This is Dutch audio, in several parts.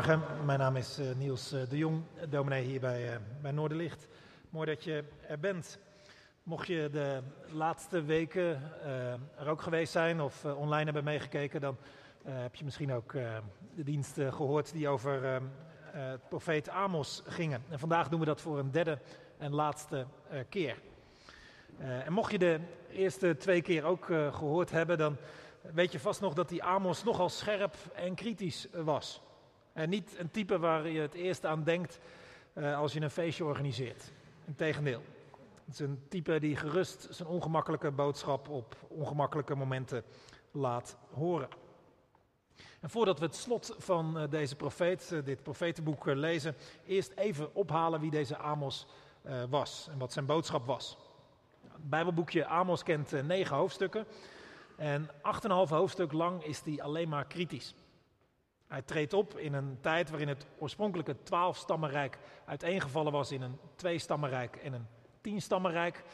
Goedemorgen, mijn naam is eh, Niels eh, de Jong, dominee hier bij, eh, bij Noorderlicht. Mooi dat je er bent. Mocht je de laatste weken er ook geweest zijn of online hebben meegekeken, dan heb je misschien ook de diensten gehoord die over het profeet Amos gingen. En vandaag doen we dat voor een derde en laatste keer. en mocht je de eerste twee keer ook gehoord hebben, dan weet je vast nog dat die Amos nogal scherp en kritisch was. En niet een type waar je het eerst aan denkt uh, als je een feestje organiseert. Integendeel. Het is een type die gerust zijn ongemakkelijke boodschap op ongemakkelijke momenten laat horen. En voordat we het slot van uh, deze profeet, dit profetenboek lezen, eerst even ophalen wie deze Amos was en wat zijn boodschap was. Het Bijbelboekje Amos kent negen hoofdstukken. En 8,5 hoofdstuk lang is hij alleen maar kritisch. Hij treedt op in een tijd waarin het oorspronkelijke twaalfstammenrijk uiteengevallen was in een tweestammenrijk en een tienstammenrijk.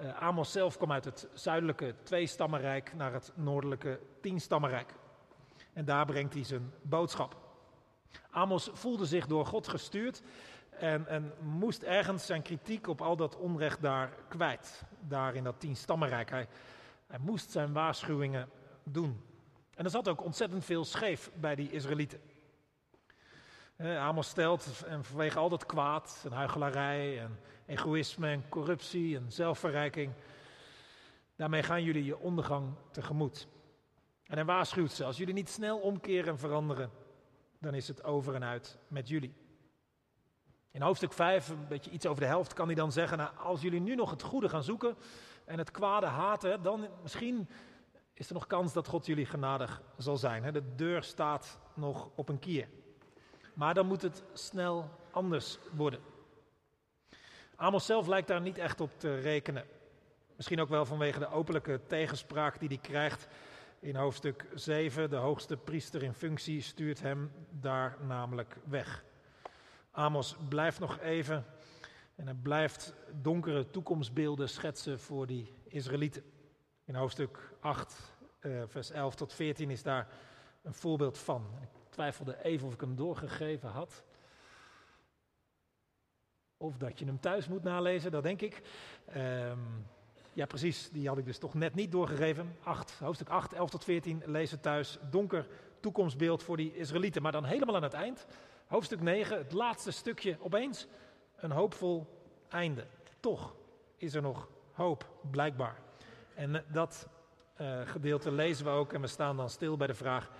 Uh, Amos zelf kwam uit het zuidelijke tweestammenrijk naar het noordelijke tienstammenrijk. En daar brengt hij zijn boodschap. Amos voelde zich door God gestuurd en, en moest ergens zijn kritiek op al dat onrecht daar kwijt. Daar in dat tienstammenrijk. Hij, hij moest zijn waarschuwingen doen. En er zat ook ontzettend veel scheef bij die Israëlieten. Amos stelt, en vanwege al dat kwaad en huichelarij en egoïsme en corruptie en zelfverrijking, daarmee gaan jullie je ondergang tegemoet. En hij waarschuwt ze, als jullie niet snel omkeren en veranderen, dan is het over en uit met jullie. In hoofdstuk 5, een beetje iets over de helft, kan hij dan zeggen, nou, als jullie nu nog het goede gaan zoeken, en het kwade haten, dan misschien is er nog kans dat God jullie genadig zal zijn. De deur staat nog op een kier. Maar dan moet het snel anders worden. Amos zelf lijkt daar niet echt op te rekenen. Misschien ook wel vanwege de openlijke tegenspraak die hij krijgt in hoofdstuk 7. De hoogste priester in functie stuurt hem daar namelijk weg. Amos blijft nog even en hij blijft donkere toekomstbeelden schetsen voor die Israëlieten. In hoofdstuk 8, uh, vers 11 tot 14 is daar een voorbeeld van. Ik twijfelde even of ik hem doorgegeven had. Of dat je hem thuis moet nalezen, dat denk ik. Um, ja, precies, die had ik dus toch net niet doorgegeven. 8, hoofdstuk 8, 11 tot 14, lezen thuis. Donker toekomstbeeld voor die Israëlieten. Maar dan helemaal aan het eind, hoofdstuk 9, het laatste stukje opeens een hoopvol einde. Toch is er nog hoop, blijkbaar. En eh, dat uh, gedeelte lezen we ook en we staan dan stil bij de vraag: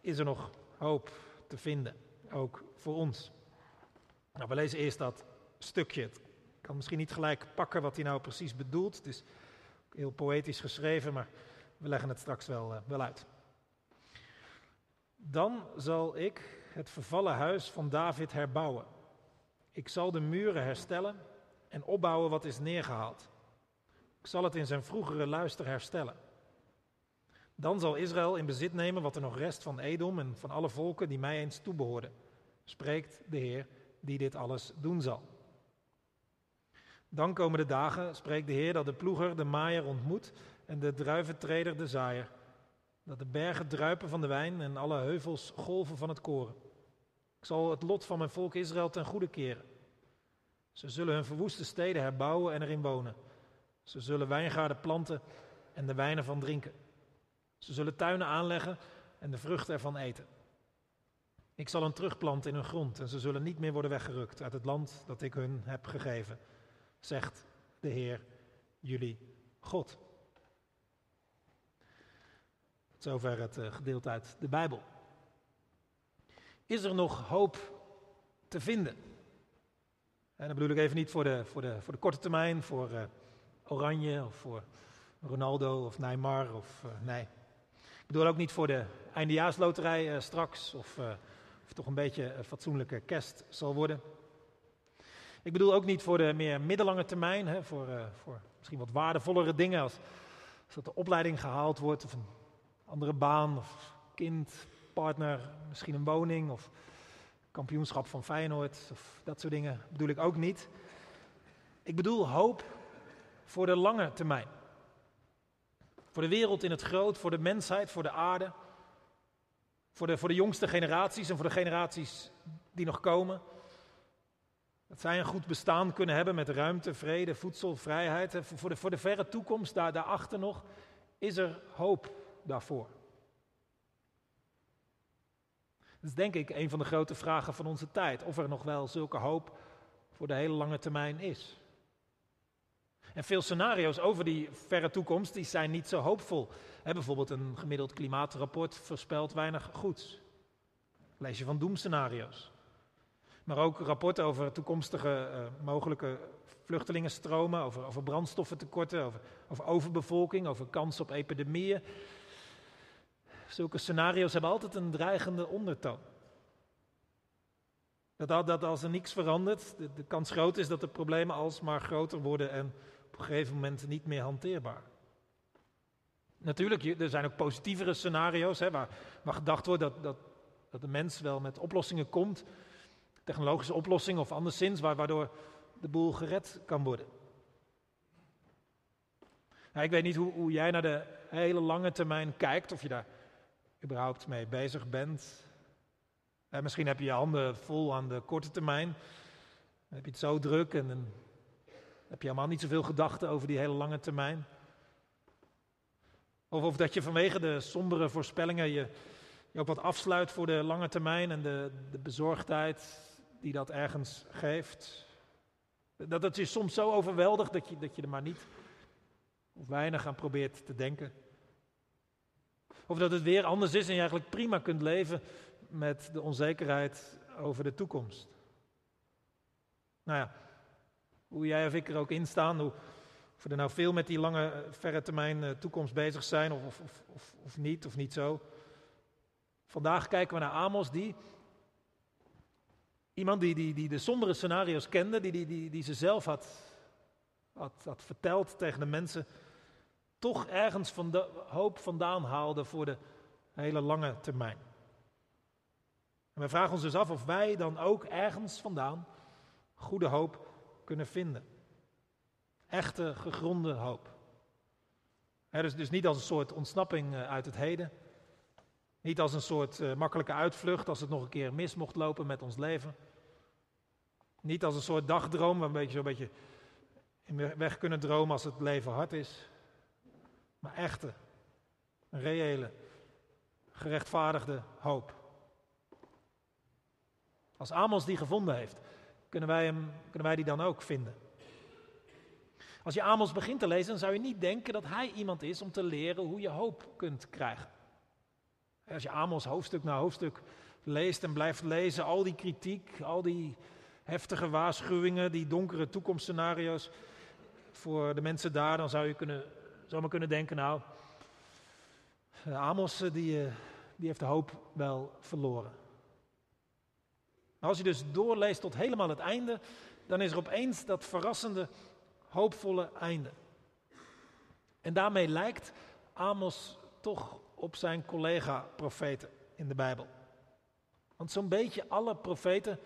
is er nog hoop te vinden, ook voor ons? Nou, we lezen eerst dat stukje. Ik kan misschien niet gelijk pakken wat hij nou precies bedoelt. Het is heel poëtisch geschreven, maar we leggen het straks uh, wel uit. Dan zal ik het vervallen huis van David herbouwen ik zal de muren herstellen en opbouwen wat is neergehaald. Ik zal het in zijn vroegere luister herstellen. Dan zal Israël in bezit nemen wat er nog rest van Edom en van alle volken die mij eens toebehoorden. Spreekt de Heer die dit alles doen zal. Dan komen de dagen, spreekt de Heer, dat de ploeger de maaier ontmoet en de druiventreder de zaaier. Dat de bergen druipen van de wijn en alle heuvels golven van het koren. Ik zal het lot van mijn volk Israël ten goede keren. Ze zullen hun verwoeste steden herbouwen en erin wonen. Ze zullen wijngaarden planten en de wijnen van drinken. Ze zullen tuinen aanleggen en de vruchten ervan eten. Ik zal hen terugplanten in hun grond en ze zullen niet meer worden weggerukt uit het land dat ik hun heb gegeven, zegt de Heer, jullie God. Tot zover het eh, gedeelte uit de Bijbel. Is er nog hoop te vinden? En dan bedoel ik even niet voor de, voor de, voor de korte termijn, voor uh, Oranje of voor Ronaldo of Neymar. Of, uh, nee. Ik bedoel ook niet voor de eindejaarsloterij uh, straks of, of toch een beetje een fatsoenlijke kerst zal worden. Ik bedoel ook niet voor de meer middellange termijn, hè, voor, voor misschien wat waardevollere dingen als, als dat de opleiding gehaald wordt of een andere baan of kind, partner, misschien een woning of kampioenschap van Feyenoord of dat soort dingen bedoel ik ook niet. Ik bedoel hoop voor de lange termijn. Voor de wereld in het groot, voor de mensheid, voor de aarde. Voor de, voor de jongste generaties en voor de generaties die nog komen. Dat zij een goed bestaan kunnen hebben met ruimte, vrede, voedsel, vrijheid. Voor de, voor de verre toekomst, daar, daarachter nog, is er hoop daarvoor. Dat is denk ik een van de grote vragen van onze tijd. Of er nog wel zulke hoop voor de hele lange termijn is. En veel scenario's over die verre toekomst die zijn niet zo hoopvol. bijvoorbeeld een gemiddeld klimaatrapport voorspelt weinig goeds. Lees je van doemscenario's. Maar ook rapporten over toekomstige uh, mogelijke vluchtelingenstromen, over, over brandstoffentekorten, over, over overbevolking, over kans op epidemieën. Zulke scenario's hebben altijd een dreigende ondertoon. Dat, dat als er niets verandert, de, de kans groot is dat de problemen alsmaar groter worden en op een gegeven moment niet meer hanteerbaar. Natuurlijk, er zijn ook positievere scenario's hè, waar, gedacht wordt dat, dat, dat de mens wel met oplossingen komt, technologische oplossingen of anderszins, waardoor de boel gered kan worden. Nou, ik weet niet hoe, hoe jij naar de hele lange termijn kijkt, of je daar überhaupt mee bezig bent. Eh, misschien heb je je handen vol aan de korte termijn. Dan heb je het zo druk en dan heb je helemaal niet zoveel gedachten over die hele lange termijn. Of, of dat je vanwege de sombere voorspellingen je, je ook wat afsluit voor de lange termijn en de, de bezorgdheid die dat ergens geeft. Dat het je soms zo overweldigt dat je, dat je er maar niet of weinig aan probeert te denken. Of dat het weer anders is en je eigenlijk prima kunt leven met de onzekerheid over de toekomst. Nou ja, hoe jij of ik er ook in staan, hoe, of we er nou veel met die lange, verre termijn eh, toekomst bezig zijn of, of, of, of niet, of niet zo. Vandaag kijken we naar Amos, die, iemand die, die, die de sombere scenario's kende, die, die, die, die ze zelf had, had, had verteld tegen de mensen, toch ergens van de hoop vandaan haalde voor de hele lange termijn. En we vragen ons dus af of wij dan ook ergens vandaan goede hoop kunnen vinden. Echte, gegronde hoop. dus, dus niet als een soort ontsnapping eh, uit het heden. Niet als een soort uh, makkelijke uitvlucht als het nog een keer mis mocht lopen met ons leven. Niet als een soort dagdroom waar een beetje, zo een beetje weg kunnen dromen als het leven hard is. Maar echte, reële, gerechtvaardigde hoop. Als Amos die gevonden heeft, kunnen wij, hem, kunnen wij die dan ook vinden. Als je Amos begint te lezen, dan zou je niet denken dat hij iemand is om te leren hoe je hoop kunt krijgen. Als je Amos hoofdstuk na hoofdstuk leest en blijft lezen, al die kritiek, al die heftige waarschuwingen, die donkere toekomstscenario's voor de mensen daar, dan zou je kunnen, zomaar kunnen denken, nou, Amos eh, die, eh, die heeft de hoop wel verloren. Als je dus doorleest tot helemaal het einde, dan is er opeens dat verrassende, hoopvolle einde. En daarmee lijkt Amos toch op zijn collega-profeten in de Bijbel. Want zo'n beetje alle profeten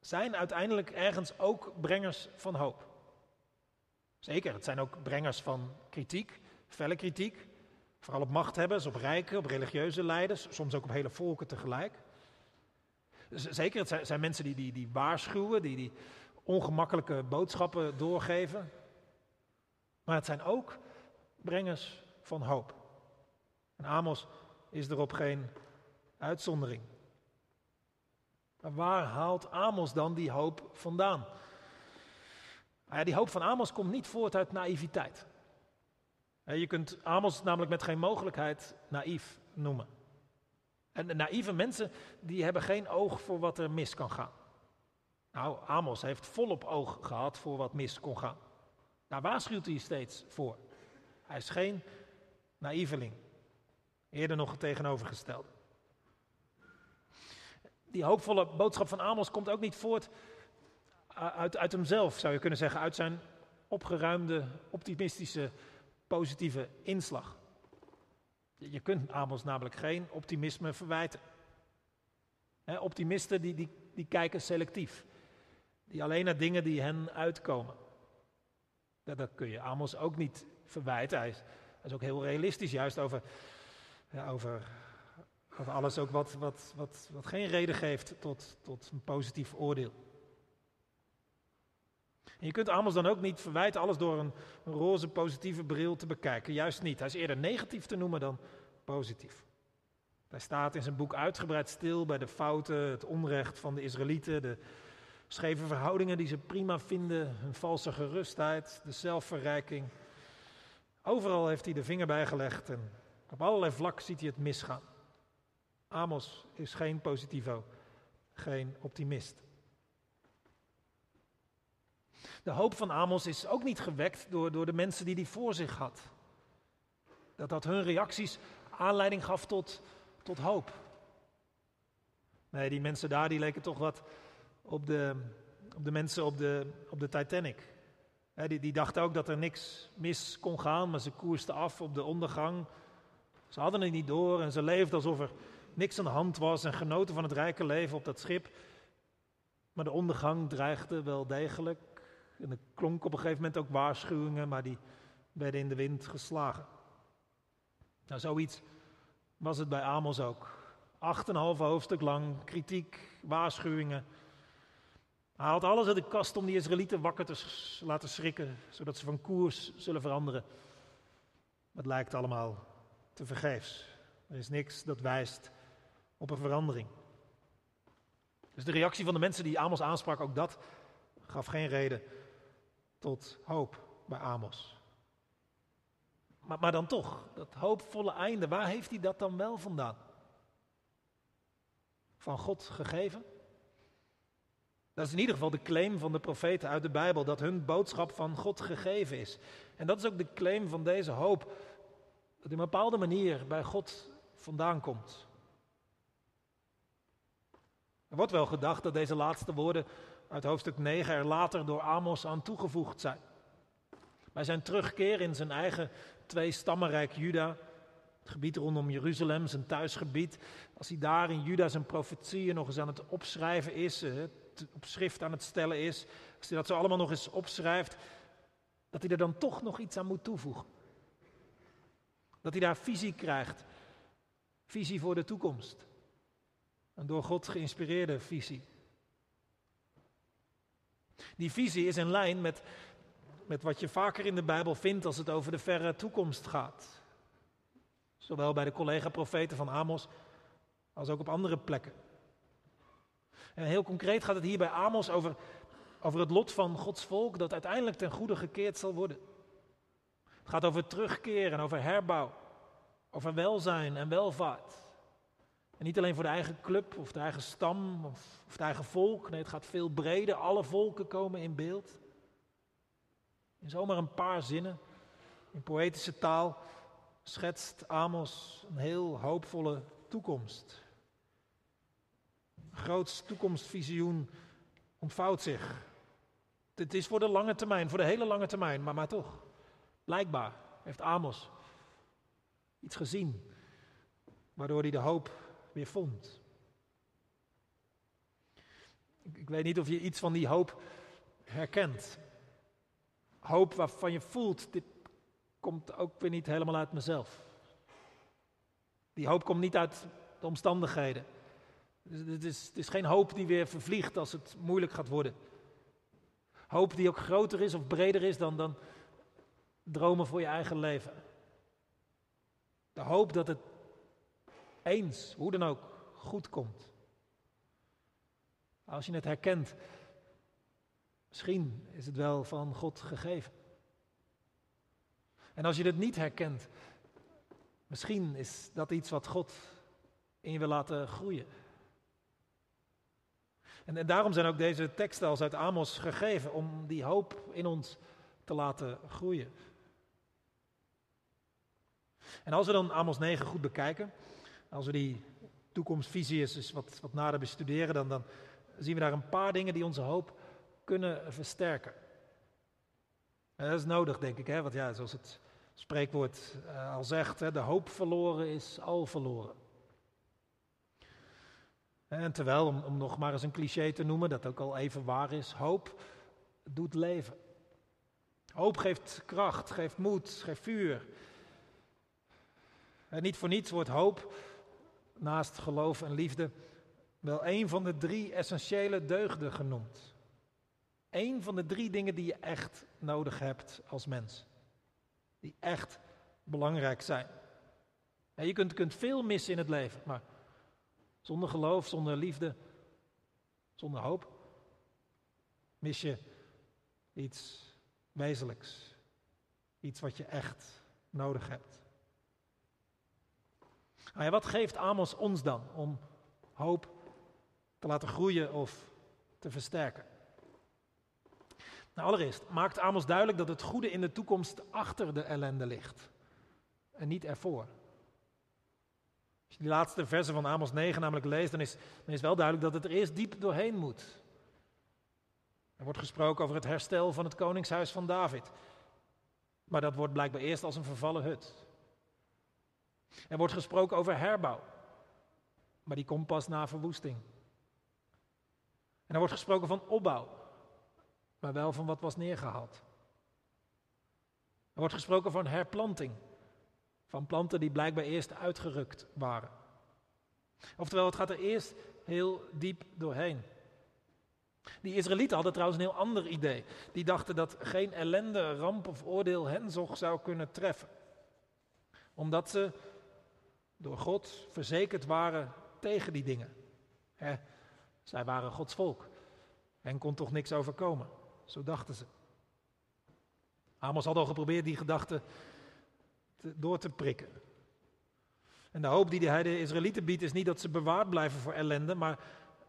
zijn uiteindelijk ergens ook brengers van hoop. Zeker, het zijn ook brengers van kritiek, felle kritiek. Vooral op machthebbers, op rijken, op religieuze leiders, soms ook op hele volken tegelijk. Zeker, het zijn, mensen die, die, die waarschuwen, die, die ongemakkelijke boodschappen doorgeven. Maar het zijn ook brengers van hoop. En Amos is erop geen uitzondering. Maar waar haalt Amos dan die hoop vandaan? Nou ja, die hoop van Amos komt niet voort uit naïviteit. Je kunt Amos namelijk met geen mogelijkheid naïef noemen. En naïeve mensen die hebben geen oog voor wat er mis kan gaan. Nou, Amos heeft volop oog gehad voor wat mis kon gaan. Daar waarschuwt hij steeds voor. Hij is geen naïveling. Eerder nog het tegenovergestelde. Die hoopvolle boodschap van Amos komt ook niet voort uit, uit hemzelf, zou je kunnen zeggen, uit zijn opgeruimde, optimistische, positieve inslag. Je kunt Amos namelijk geen optimisme verwijten. optimisten die, die, die kijken selectief. Die alleen naar dingen die hen uitkomen. Dat, dat kun je Amos ook niet verwijten. Hij is, is ook heel realistisch, juist over, ja, over Over alles ook wat, wat, wat, wat geen reden geeft tot, tot een positief oordeel. En je kunt Amos dan ook niet verwijten alles door een, roze positieve bril te bekijken. Juist niet. Hij is eerder negatief te noemen dan positief. Hij staat in zijn boek uitgebreid stil bij de fouten, het onrecht van de Israëlieten, de scheve verhoudingen die ze prima vinden, hun valse gerustheid, de zelfverrijking. Overal heeft hij de vinger bijgelegd en op allerlei vlakken ziet hij het misgaan. Amos is geen positivo, geen optimist. De hoop van Amos is ook niet gewekt door, door de mensen die hij voor zich had. Dat dat hun reacties aanleiding gaf tot, tot hoop. Nee, die mensen daar die leken toch wat op de, op de mensen op de, op de Titanic. die, die dachten ook dat er niks mis kon gaan, maar ze koersten af op de ondergang. Ze hadden het niet door en ze leefden alsof er niks aan de hand was en genoten van het rijke leven op dat schip. Maar de ondergang dreigde wel degelijk. En er klonk op een gegeven moment ook waarschuwingen, maar die werden in de wind geslagen. Nou, zoiets was het bij Amos ook. Acht en een half hoofdstuk lang, kritiek, waarschuwingen. Hij haalt alles uit de kast om die Israëlieten wakker te laten schrikken, zodat ze van koers zullen veranderen. Maar het lijkt allemaal te vergeefs. Er is niks dat wijst op een verandering. Dus de reactie van de mensen die Amos aansprak, ook dat gaf geen reden tot hoop bij Amos. Maar, maar dan toch, dat hoopvolle einde, waar heeft hij dat dan wel vandaan? Van God gegeven? Dat is in ieder geval de claim van de profeten uit de Bijbel, dat hun boodschap van God gegeven is. En dat is ook de claim van deze hoop, dat in een bepaalde manier bij God vandaan komt. Er wordt wel gedacht dat deze laatste woorden uit hoofdstuk 9 er later door Amos aan toegevoegd zijn. Bij zijn terugkeer in zijn eigen twee stammenrijk Juda, het gebied rondom Jeruzalem, zijn thuisgebied, als hij daar in Juda zijn profetieën nog eens aan het opschrijven is, het op schrift aan het stellen is, als hij dat zo allemaal nog eens opschrijft, dat hij er dan toch nog iets aan moet toevoegen. Dat hij daar visie krijgt, visie voor de toekomst. Een door God geïnspireerde visie. Die visie is in lijn met, met wat je vaker in de Bijbel vindt als het over de verre toekomst gaat. Zowel bij de collega-profeten van Amos als ook op andere plekken. En heel concreet gaat het hier bij Amos over, over het lot van Gods volk dat uiteindelijk ten goede gekeerd zal worden. Het gaat over terugkeer en over herbouw, over welzijn en welvaart. Niet alleen voor de eigen club of de eigen stam of, of het eigen volk. Nee, het gaat veel breder. Alle volken komen in beeld. In zomaar een paar zinnen, in poëtische taal, schetst Amos een heel hoopvolle toekomst. Een groots toekomstvisioen ontvouwt zich. Het is voor de lange termijn, voor de hele lange termijn, maar, maar toch. Blijkbaar heeft Amos iets gezien, waardoor hij de hoop weer vond. Ik, weet niet of je iets van die hoop herkent. Hoop waarvan je voelt, dit komt ook weer niet helemaal uit mezelf. Die hoop komt niet uit de omstandigheden. Het is, het is geen hoop die weer vervliegt als het moeilijk gaat worden. Hoop die ook groter is of breder is dan, dan dromen voor je eigen leven. De hoop dat het eens, hoe dan ook, goed komt. Als je het herkent, misschien is het wel van God gegeven. En als je het niet herkent, misschien is dat iets wat God in je wil laten groeien. En, en daarom zijn ook deze teksten als uit Amos gegeven, om die hoop in ons te laten groeien. En als we dan Amos 9 goed bekijken, als we die toekomstvisie eens wat, wat nader bestuderen, dan, dan zien we daar een paar dingen die onze hoop kunnen versterken. En dat is nodig, denk ik, hè? want ja, zoals het spreekwoord uh, al zegt, hè, de hoop verloren is al verloren. En terwijl, om, om nog maar eens een cliché te noemen, dat ook al even waar is, hoop doet leven. Hoop geeft kracht, geeft moed, geeft vuur. En niet voor niets wordt hoop naast geloof en liefde wel een van de drie essentiële deugden genoemd. Eén van de drie dingen die je echt nodig hebt als mens. Die echt belangrijk zijn. je kunt, kunt veel missen in het leven, maar zonder geloof, zonder liefde, zonder hoop, mis je iets wezenlijks. Iets wat je echt nodig hebt. Nou ja, wat geeft Amos ons dan om hoop te laten groeien of te versterken? Nou, allereerst maakt Amos duidelijk dat het goede in de toekomst achter de ellende ligt en niet ervoor. Als je die laatste versen van Amos 9 namelijk leest, dan is, dan is wel duidelijk dat het er eerst diep doorheen moet. Er wordt gesproken over het herstel van het koningshuis van David. Maar dat wordt blijkbaar eerst als een vervallen hut. Er wordt gesproken over herbouw. Maar die komt pas na verwoesting. En er wordt gesproken van opbouw. Maar wel van wat was neergehaald. Er wordt gesproken van herplanting. Van planten die blijkbaar eerst uitgerukt waren. Oftewel, het gaat er eerst heel diep doorheen. Die Israëlieten hadden trouwens een heel ander idee. Die dachten dat geen ellende, ramp of oordeel hen zou kunnen treffen. Omdat ze door God verzekerd waren tegen die dingen. zij waren Gods volk. En kon toch niks overkomen. Zo dachten ze. Amos had al geprobeerd die gedachte door te prikken. En de hoop die hij de Israëlieten biedt is niet dat ze bewaard blijven voor ellende, maar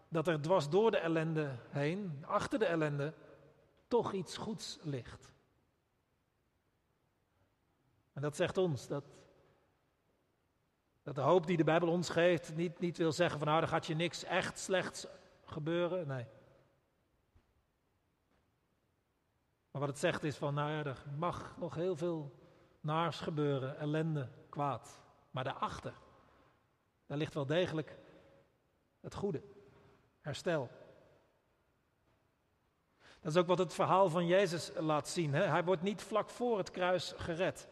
dat er dwars door de ellende heen, achter de ellende, toch iets goeds ligt. En dat zegt ons dat, dat de hoop die de Bijbel ons geeft niet, niet wil zeggen van nou, er gaat je niks echt slechts gebeuren. Nee. Maar wat het zegt is van nou ja, er mag nog heel veel naars gebeuren, ellende, kwaad. Maar daarachter, daar ligt wel degelijk het goede herstel. Dat is ook wat het verhaal van Jezus laat zien. Hè? Hij wordt niet vlak voor het kruis gered,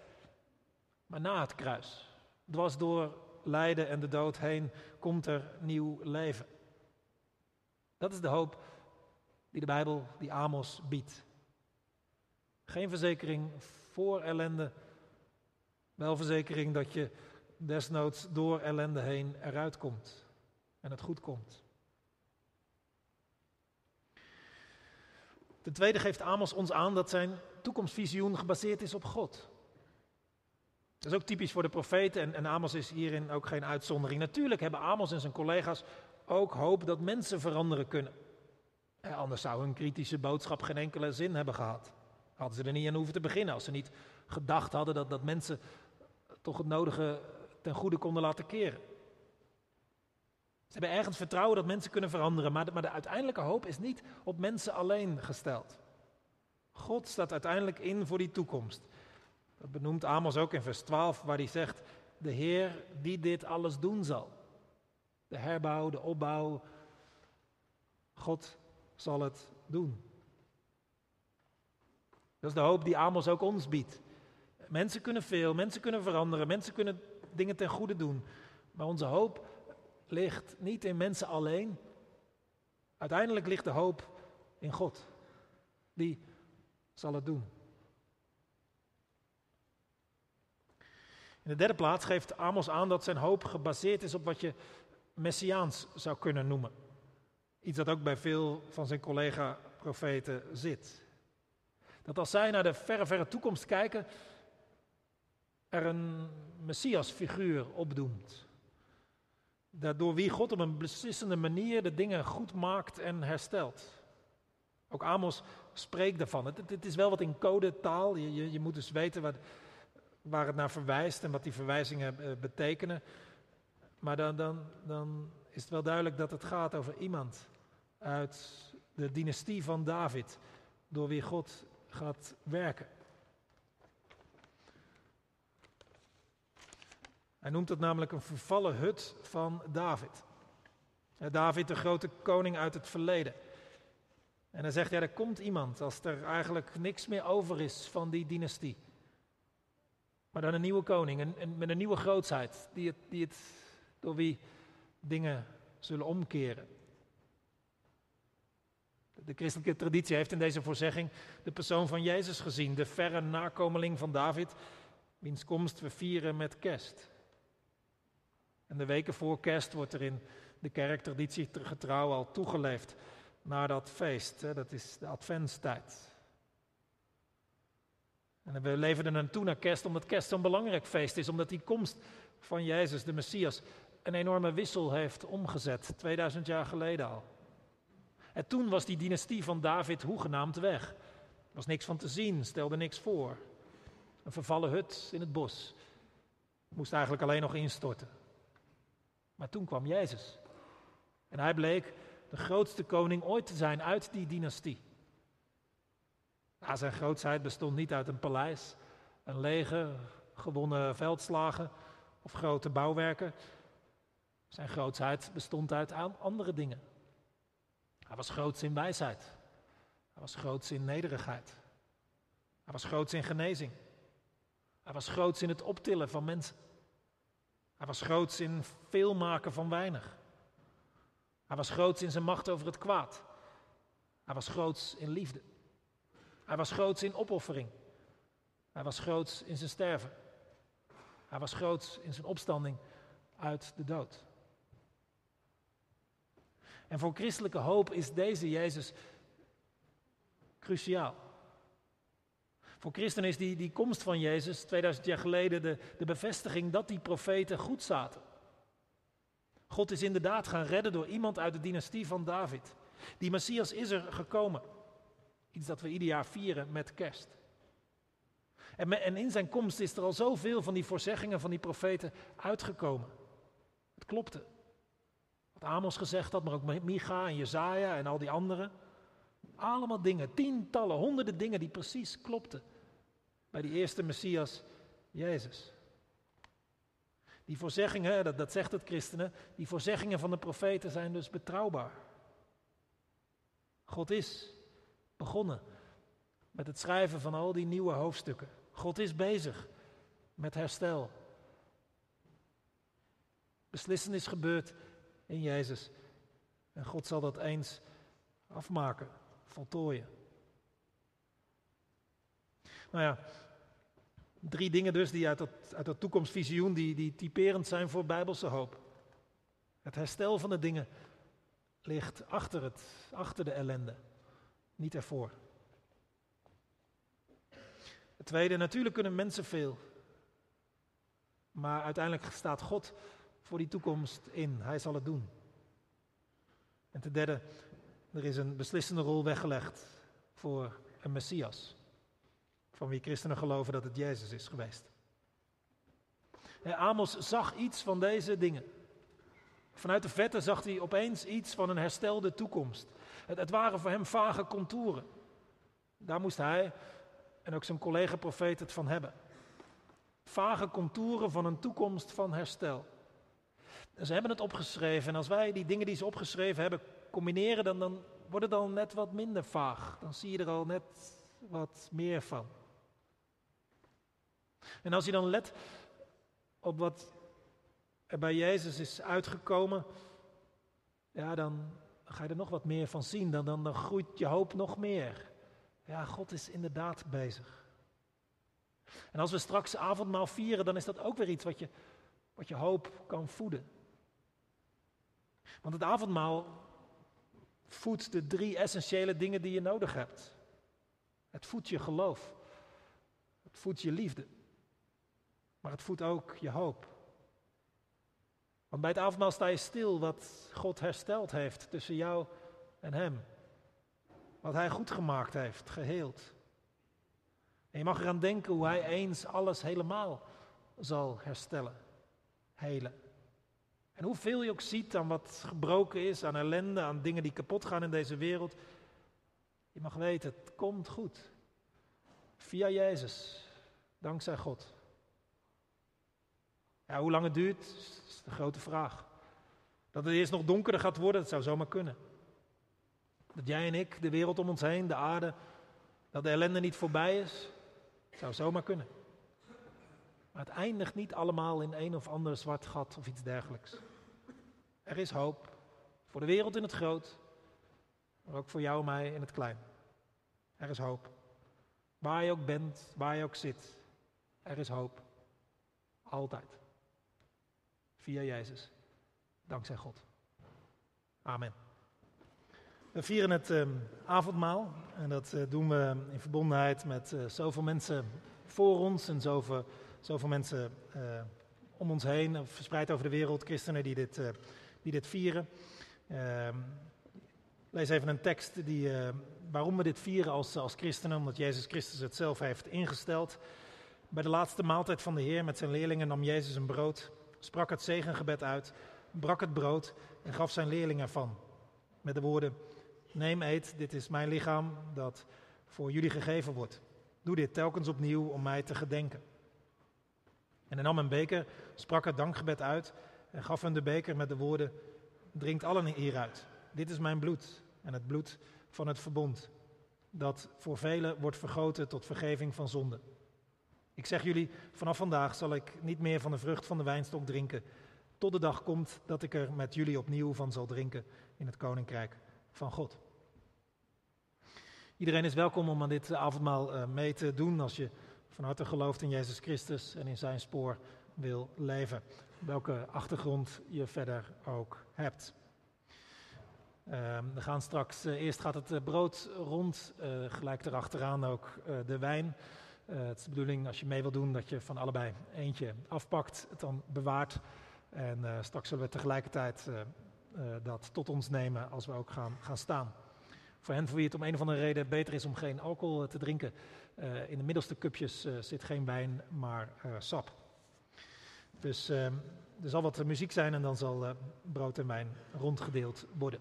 maar na het kruis. Dwars door lijden en de dood heen komt er nieuw leven. Dat is de hoop die de Bijbel, die Amos biedt. Geen verzekering voor ellende, wel verzekering dat je desnoods door ellende heen eruit komt en het goed komt. Ten tweede geeft Amos ons aan dat zijn toekomstvisioen gebaseerd is op God. Dat is ook typisch voor de profeten en, en Amos is hierin ook geen uitzondering. Natuurlijk hebben Amos en zijn collega's ook hoop dat mensen veranderen kunnen. Anders zou hun kritische boodschap geen enkele zin hebben gehad. Hadden ze er niet aan hoeven te beginnen als ze niet gedacht hadden dat, dat mensen toch het nodige ten goede konden laten keren. Ze hebben ergens vertrouwen dat mensen kunnen veranderen, maar maar de uiteindelijke hoop is niet op mensen alleen gesteld. God staat uiteindelijk in voor die toekomst. Dat benoemt Amos ook in vers 12, waar hij zegt: De Heer die dit alles doen zal. De herbouw, de opbouw. God zal het doen. Dat is de hoop die Amos ook ons biedt. Mensen kunnen veel, mensen kunnen veranderen, mensen kunnen dingen ten goede doen. Maar onze hoop ligt niet in mensen alleen. Uiteindelijk ligt de hoop in God. Die zal het doen. In de derde plaats geeft Amos aan dat zijn hoop gebaseerd is op wat je messiaans zou kunnen noemen. Iets dat ook bij veel van zijn collega-profeten zit. Dat als zij naar de verre, verre toekomst kijken, er een messiasfiguur opdoemt. Door wie God op een beslissende manier de dingen goed maakt en herstelt. Ook Amos spreekt daarvan. Het, is wel wat in codetaal. Je, je, je moet dus weten wat, waar het naar verwijst en wat die verwijzingen eh, betekenen. Maar dan, dan, dan is het wel duidelijk dat het gaat over iemand uit de dynastie van David, door wie God gaat werken. Hij noemt het namelijk een vervallen hut van David. David, de grote koning uit het verleden. En hij zegt, ja, er komt iemand als er eigenlijk niks meer over is van die dynastie. Maar dan een nieuwe koning, een, met een nieuwe grootsheid, die het, die het, door wie dingen zullen omkeren. De christelijke traditie heeft in deze voorzegging de persoon van Jezus gezien, de verre nakomeling van David, wiens komst we vieren met kerst. En de weken voor kerst wordt er in de kerktraditie getrouw al toegeleefd naar dat feest. Dat is de adventstijd. En we leven er naartoe naar kerst omdat kerst zo'n belangrijk feest is. Omdat die komst van Jezus, de Messias, een enorme wissel heeft omgezet. 2000 jaar geleden al. En toen was die dynastie van David hoegenaamd weg. Er was niks van te zien, stelde niks voor. Een vervallen hut in het bos. Moest eigenlijk alleen nog instorten. Maar toen kwam Jezus. En hij bleek de grootste koning ooit te zijn uit die dynastie. Nou, zijn grootheid bestond niet uit een paleis, een leger, gewonnen veldslagen of grote bouwwerken. Zijn grootheid bestond uit andere dingen. Hij was groots in wijsheid. Hij was groots in nederigheid. Hij was groots in genezing. Hij was groots in het optillen van mensen. Hij was groots in veel maken van weinig. Hij was groots in zijn macht over het kwaad. Hij was groots in liefde. Hij was groots in opoffering. Hij was groots in zijn sterven. Hij was groots in zijn opstanding uit de dood. En voor christelijke hoop is deze Jezus cruciaal. Voor christenen is die, die komst van Jezus 2000 jaar geleden de, de bevestiging dat die profeten goed zaten. God is inderdaad gaan redden door iemand uit de dynastie van David. Die Messias is er gekomen. Iets dat we ieder jaar vieren met kerst. En, en in zijn komst is er al zoveel van die voorzeggingen van die profeten uitgekomen. Het klopte. Wat Amos gezegd had, maar ook Micha en Jezaja en al die anderen. Allemaal dingen, tientallen, honderden dingen die precies klopten bij die eerste Messias, Jezus. Die voorzeggingen, dat, dat zegt het christenen, die voorzeggingen van de profeten zijn dus betrouwbaar. God is begonnen met het schrijven van al die nieuwe hoofdstukken. God is bezig met herstel. Beslissen is gebeurd in Jezus. En God zal dat eens afmaken, voltooien. Nou ja, drie dingen dus die uit dat, uit dat toekomstvisioen, die, die typerend zijn voor bijbelse hoop. Het herstel van de dingen ligt achter, het, achter de ellende, niet ervoor. Het tweede, natuurlijk kunnen mensen veel. Maar uiteindelijk staat God voor die toekomst in. Hij zal het doen. En ten derde, er is een beslissende rol weggelegd voor een Messias. Van wie christenen geloven dat het Jezus is geweest. Amos zag iets van deze dingen. Vanuit de vette zag hij opeens iets van een herstelde toekomst. Het, het waren voor hem vage contouren. Daar moest hij en ook zijn collega-profeet het van hebben. Vage contouren van een toekomst van herstel. Ze hebben het opgeschreven en als wij die dingen die ze opgeschreven hebben combineren, dan, dan wordt het al net wat minder vaag. Dan zie je er al net wat meer van. En als je dan let op wat er bij Jezus is uitgekomen, ja, dan ga je er nog wat meer van zien. Dan, dan, dan groeit je hoop nog meer. Ja, God is inderdaad bezig. En als we straks avondmaal vieren, dan is dat ook weer iets wat je, wat je hoop kan voeden. Want het avondmaal voedt de drie essentiële dingen die je nodig hebt. Het voedt je geloof. Het voedt je liefde. Maar het voedt ook je hoop. Want bij het avondmaal sta je stil wat God hersteld heeft tussen jou en Hem. Wat Hij goed gemaakt heeft, geheeld. En je mag eraan denken hoe Hij eens alles helemaal zal herstellen, helen. En hoeveel je ook ziet aan wat gebroken is, aan ellende, aan dingen die kapot gaan in deze wereld. Je mag weten, het komt goed. Via Jezus, dankzij God. Ja, hoe lang het duurt, is de grote vraag. Dat het eerst nog donkerder gaat worden, dat zou zomaar kunnen. Dat jij en ik, de wereld om ons heen, de aarde, dat de ellende niet voorbij is, zou zomaar kunnen. Maar het eindigt niet allemaal in een of ander zwart gat of iets dergelijks. Er is hoop voor de wereld in het groot, maar ook voor jou en mij in het klein. Er is hoop. Waar je ook bent, waar je ook zit, er is hoop. Altijd. Via Jezus. Dankzij God. Amen. We vieren het uh, avondmaal en dat uh, doen we in verbondenheid met uh, zoveel mensen voor ons en zoveel, zoveel mensen om ons heen, verspreid over de wereld, christenen die dit, die dit vieren. Ehm, lees even een tekst die, waarom we dit vieren als, als christenen, omdat Jezus Christus het zelf heeft ingesteld. Bij de laatste maaltijd van de Heer met zijn leerlingen nam Jezus een brood, sprak het zegengebed uit, brak het brood en gaf zijn leerlingen ervan. Met de woorden: Neem, eet, dit is mijn lichaam dat voor jullie gegeven wordt. Doe dit telkens opnieuw om mij te gedenken. En hij nam een beker, sprak het dankgebed uit en gaf hem de beker met de woorden: Drinkt allen hieruit. Dit is mijn bloed en het bloed van het verbond, dat voor velen wordt vergoten tot vergeving van zonde. Ik zeg jullie, vanaf vandaag zal ik niet meer van de vrucht van de wijnstok drinken, tot de dag komt dat ik er met jullie opnieuw van zal drinken in het koninkrijk van God. Iedereen is welkom om aan dit avondmaal eh, mee te doen als je van harte gelooft in Jezus Christus en in zijn spoor wil leven. Welke achtergrond je verder ook hebt. Ehm, we gaan straks, uh, eerst gaat het uh, brood rond, uh, gelijk erachteraan ook de wijn. Het is de bedoeling als je mee wil doen dat je van allebei eentje afpakt, het dan bewaart. En straks zullen we tegelijkertijd dat tot ons nemen als we ook gaan, gaan staan. Voor hen voor wie het om een of andere reden beter is om geen alcohol te drinken, in de middelste cupjes zit geen wijn, maar sap. Dus ehm, er zal wat muziek zijn en dan zal brood en wijn rondgedeeld worden.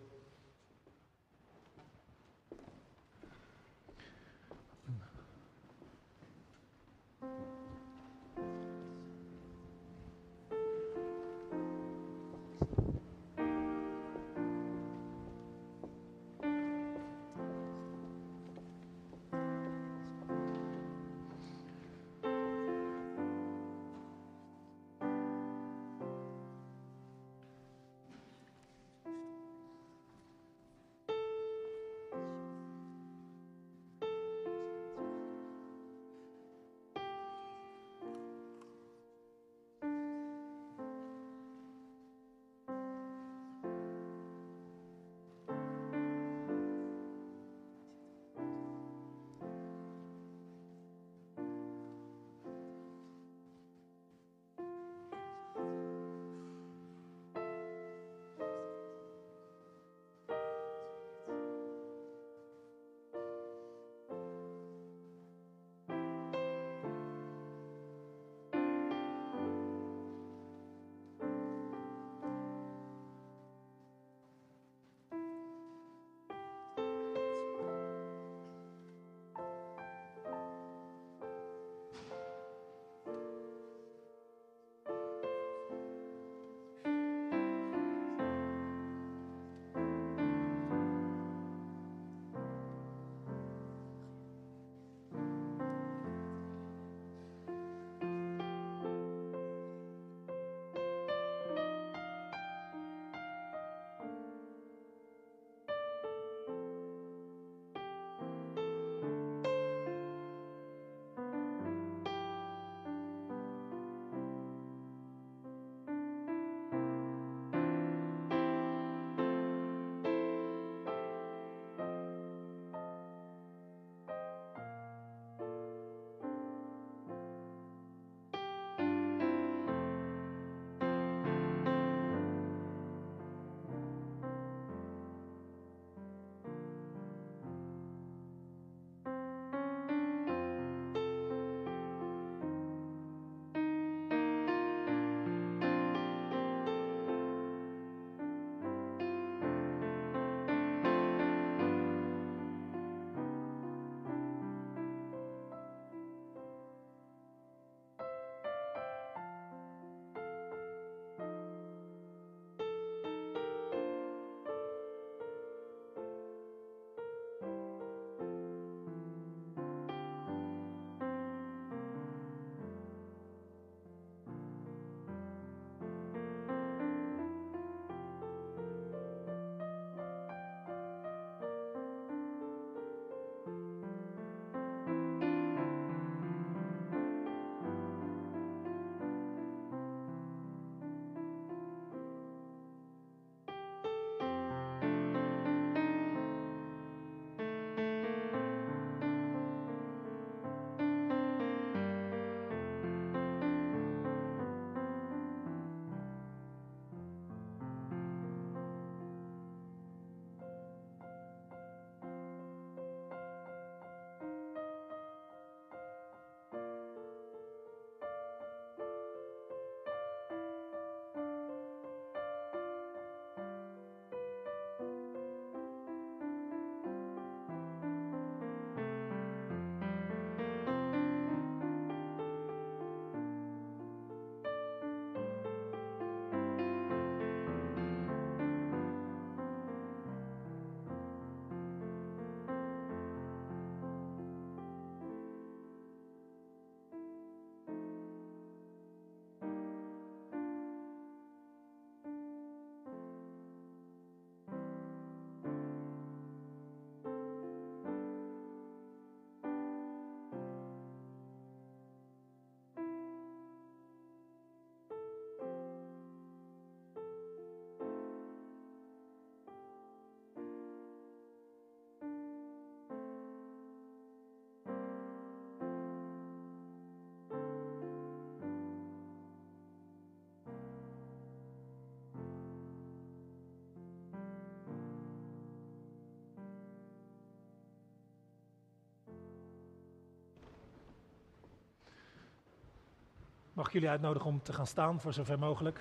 Mag ik jullie uitnodigen om te gaan staan voor zover mogelijk?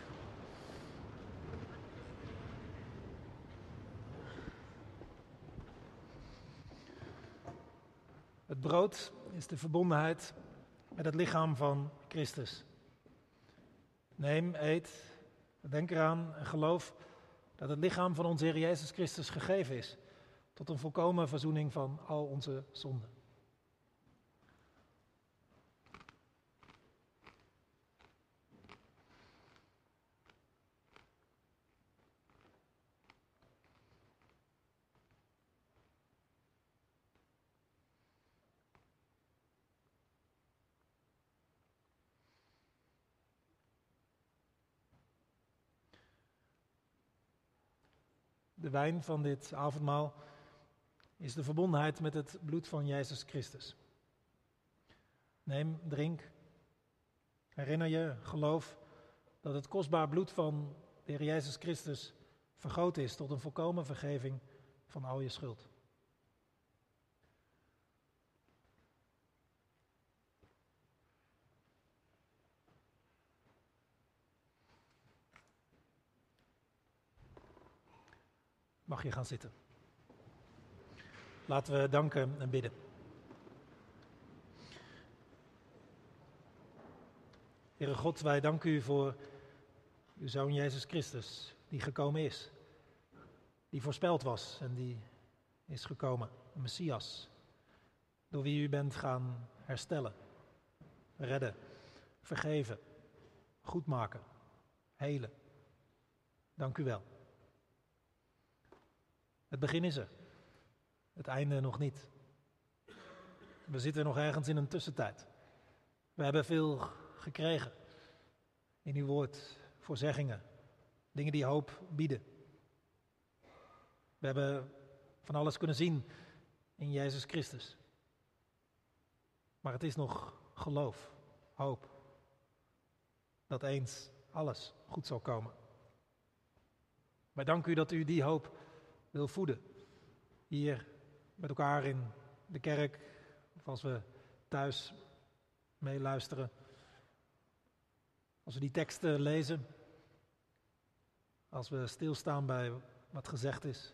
Het brood is de verbondenheid met het lichaam van Christus. Neem, eet, denk eraan en geloof dat het lichaam van onze Heer Jezus Christus gegeven is tot een volkomen verzoening van al onze zonden. Wijn van dit avondmaal is de verbondenheid met het bloed van Jezus Christus. Neem, drink. Herinner je, geloof dat het kostbaar bloed van de Heer Jezus Christus vergoten is tot een volkomen vergeving van al je schuld. Mag je gaan zitten. Laten we danken en bidden. Heere God, wij danken u voor uw Zoon Jezus Christus, die gekomen is. Die voorspeld was en die is gekomen, de Messias. Door wie u bent gaan herstellen, redden, vergeven, goedmaken, helen. Dank u wel. Het begin is er. Het einde nog niet. We zitten nog ergens in een tussentijd. We hebben veel gekregen in uw woord, voorzeggingen, dingen die hoop bieden. We hebben van alles kunnen zien in Jezus Christus. Maar het is nog geloof, hoop, dat eens alles goed zal komen. Wij danken u dat u die hoop wil voeden. Hier met elkaar in de kerk, of als we thuis meeluisteren. Als we die teksten lezen, als we stilstaan bij wat gezegd is.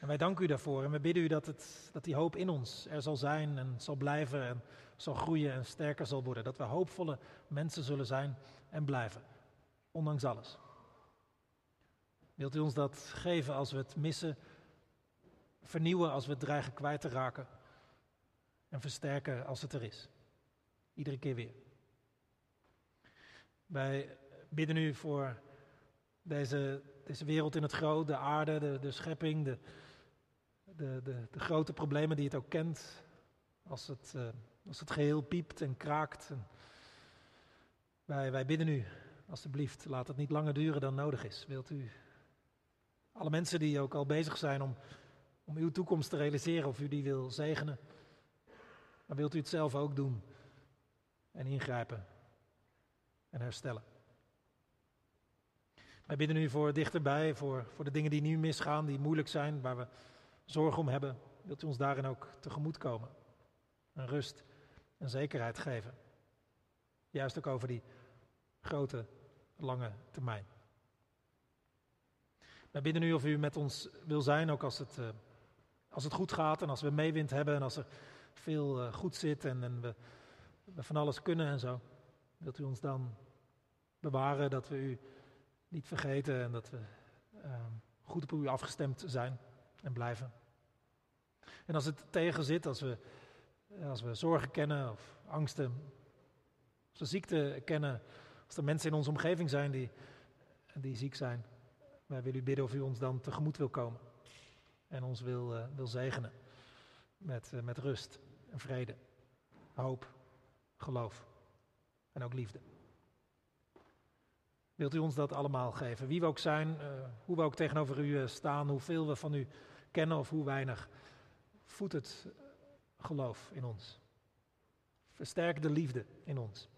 En wij danken u daarvoor en we bidden u dat, het, dat die hoop in ons er zal zijn en zal blijven en zal groeien en sterker zal worden. Dat we hoopvolle mensen zullen zijn en blijven, ondanks alles. Wilt u ons dat geven als we het missen, vernieuwen als we het dreigen kwijt te raken en versterken als het er is. Iedere keer weer. Wij bidden u voor deze, deze wereld in het groot, de aarde, de, de schepping, de, de, de, de, grote problemen die het ook kent. Als het, uh, als het geheel piept en kraakt. Wij, wij bidden u, alstublieft, laat het niet langer duren dan nodig is. Wilt u alle mensen die ook al bezig zijn om, om uw toekomst te realiseren of u die wil zegenen. Maar wilt u het zelf ook doen en ingrijpen en herstellen. Wij bidden u voor dichterbij, voor, voor de dingen die nu misgaan, die moeilijk zijn, waar we zorg om hebben. Wilt u ons daarin ook tegemoet komen? Een rust en zekerheid geven. Juist ook over die grote, lange termijn. Wij bidden u of u met ons wil zijn, ook als het, uh, als het goed gaat en als we meewind hebben en als er veel uh, goed zit en, en we, van alles kunnen en zo. Wilt u ons dan bewaren dat we u niet vergeten en dat we uh, goed op u afgestemd zijn en blijven. En als het tegen zit, als we, als we zorgen kennen of angsten, als we ziekte kennen, als er mensen in onze omgeving zijn die, die ziek zijn, wij willen u bidden of u ons dan tegemoet wil komen en ons wil, uh, wil zegenen met, uh, met rust en vrede, hoop, geloof en ook liefde. Wilt u ons dat allemaal geven? Wie we ook zijn, uh, hoe we ook tegenover u staan, hoeveel we van u kennen of hoe weinig. Voed het geloof in ons. Versterk de liefde in ons.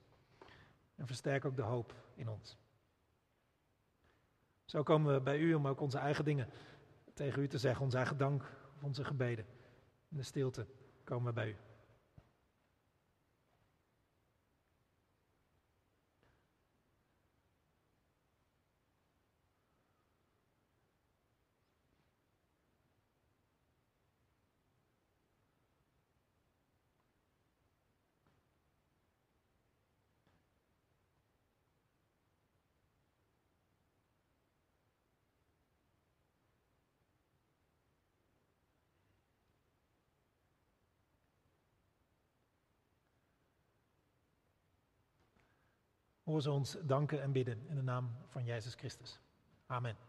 En versterk ook de hoop in ons. Zo komen we bij u om ook onze eigen dingen tegen u te zeggen, onze eigen dank, onze gebeden. In de stilte komen we bij u. Hoor ze ons danken en bidden in de naam van Jezus Christus. Amen.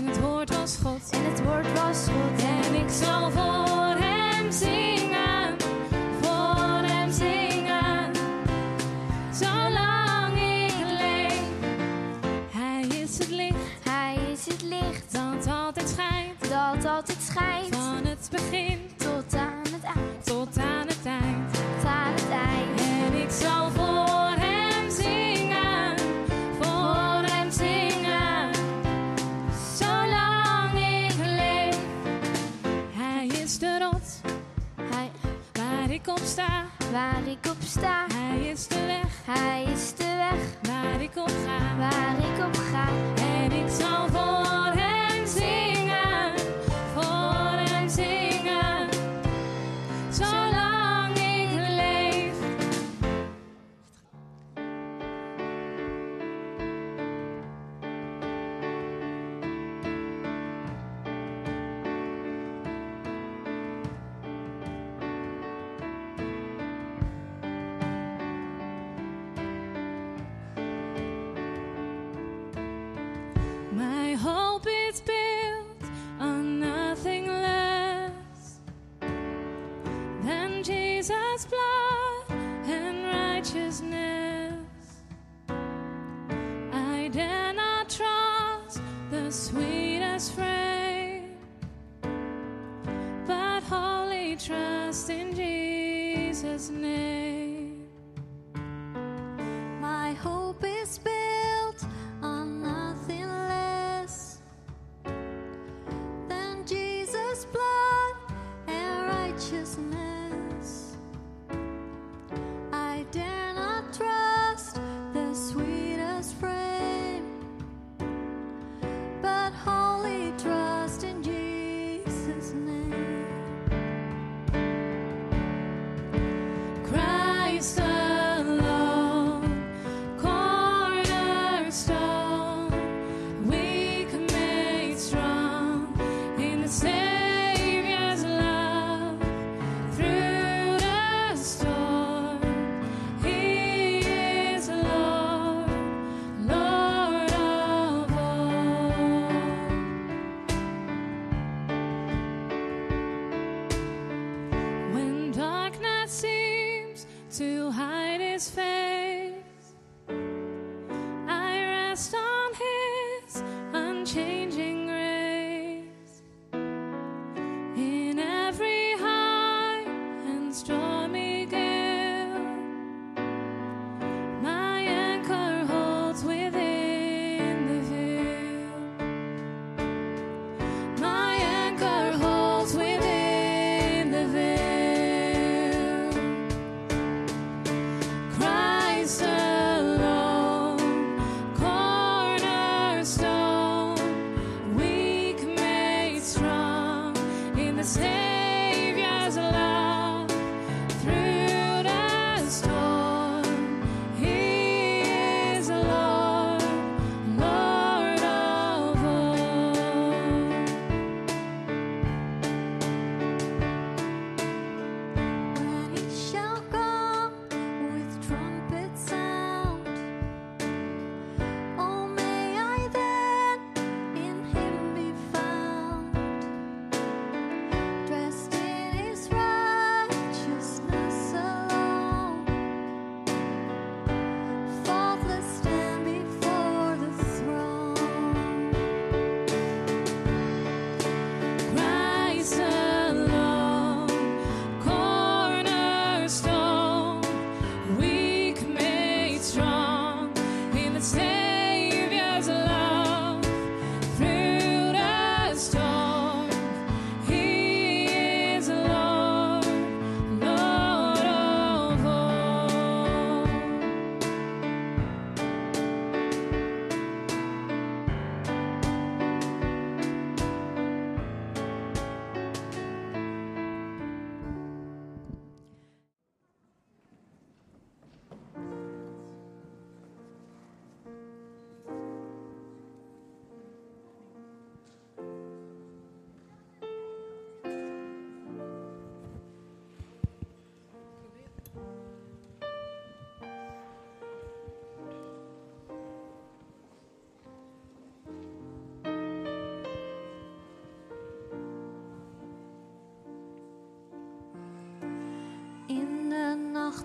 En het woord was God. En het woord was God. En ik zal voor hem zingen. Voor hem zingen. Zolang ik leef. Hij is het licht. Hij is het licht. Dat altijd schijnt. Dat altijd schijnt. Van het begin. waar ik op sta. Hij is de weg, hij is de weg, waar ik op ga, waar ik op ga.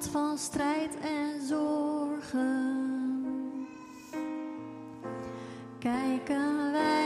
Van strijd en zorgen. Kijken wij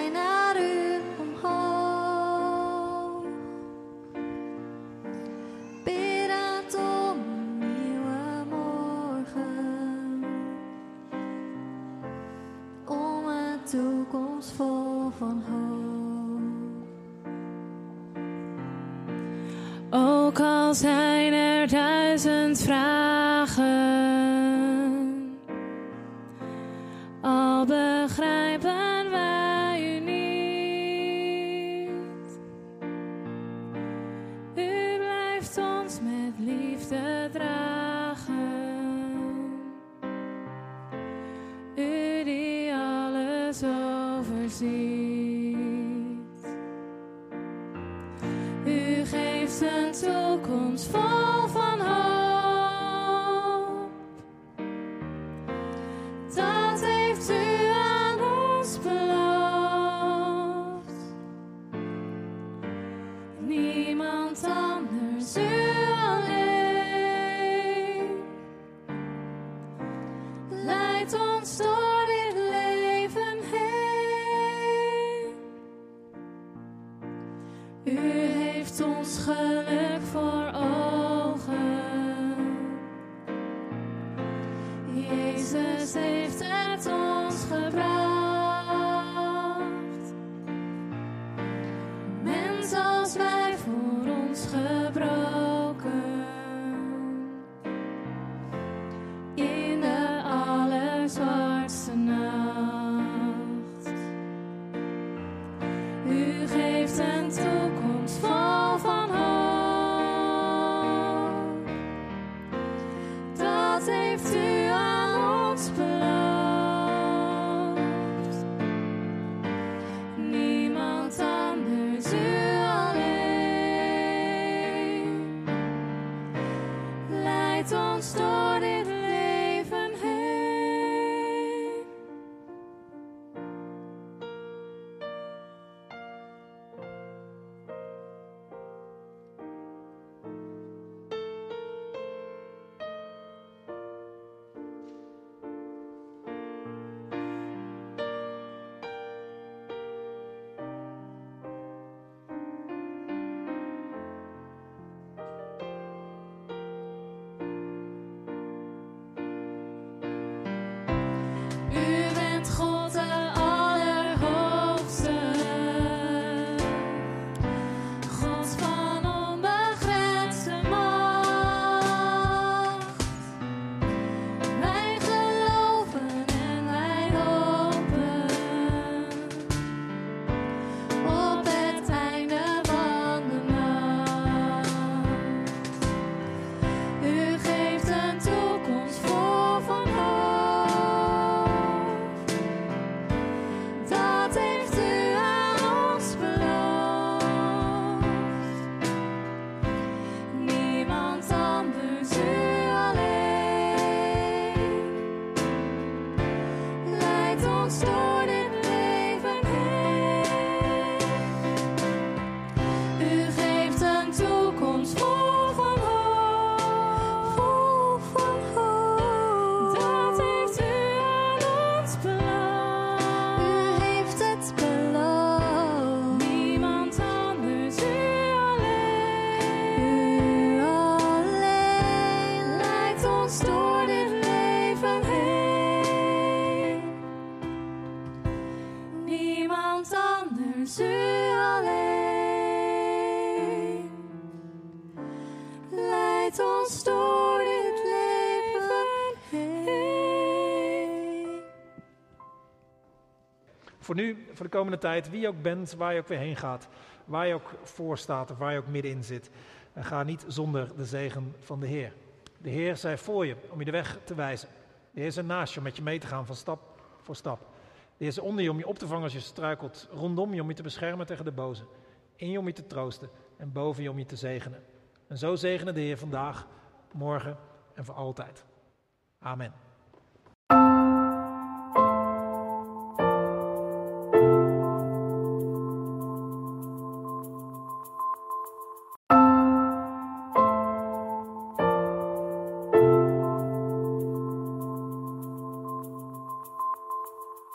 Voor nu, voor de komende tijd, wie je ook bent, waar je ook weer heen gaat, waar je ook voor staat of waar je ook middenin zit, en ga niet zonder de zegen van de Heer. De Heer zij voor je om je de weg te wijzen. De Heer is naast je om met je mee te gaan van stap voor stap. De Heer is onder je om je op te vangen als je struikelt, rondom je om je te beschermen tegen de boze, in je om je te troosten en boven je om je te zegenen. En zo zegenen de Heer vandaag, morgen en voor altijd. Amen.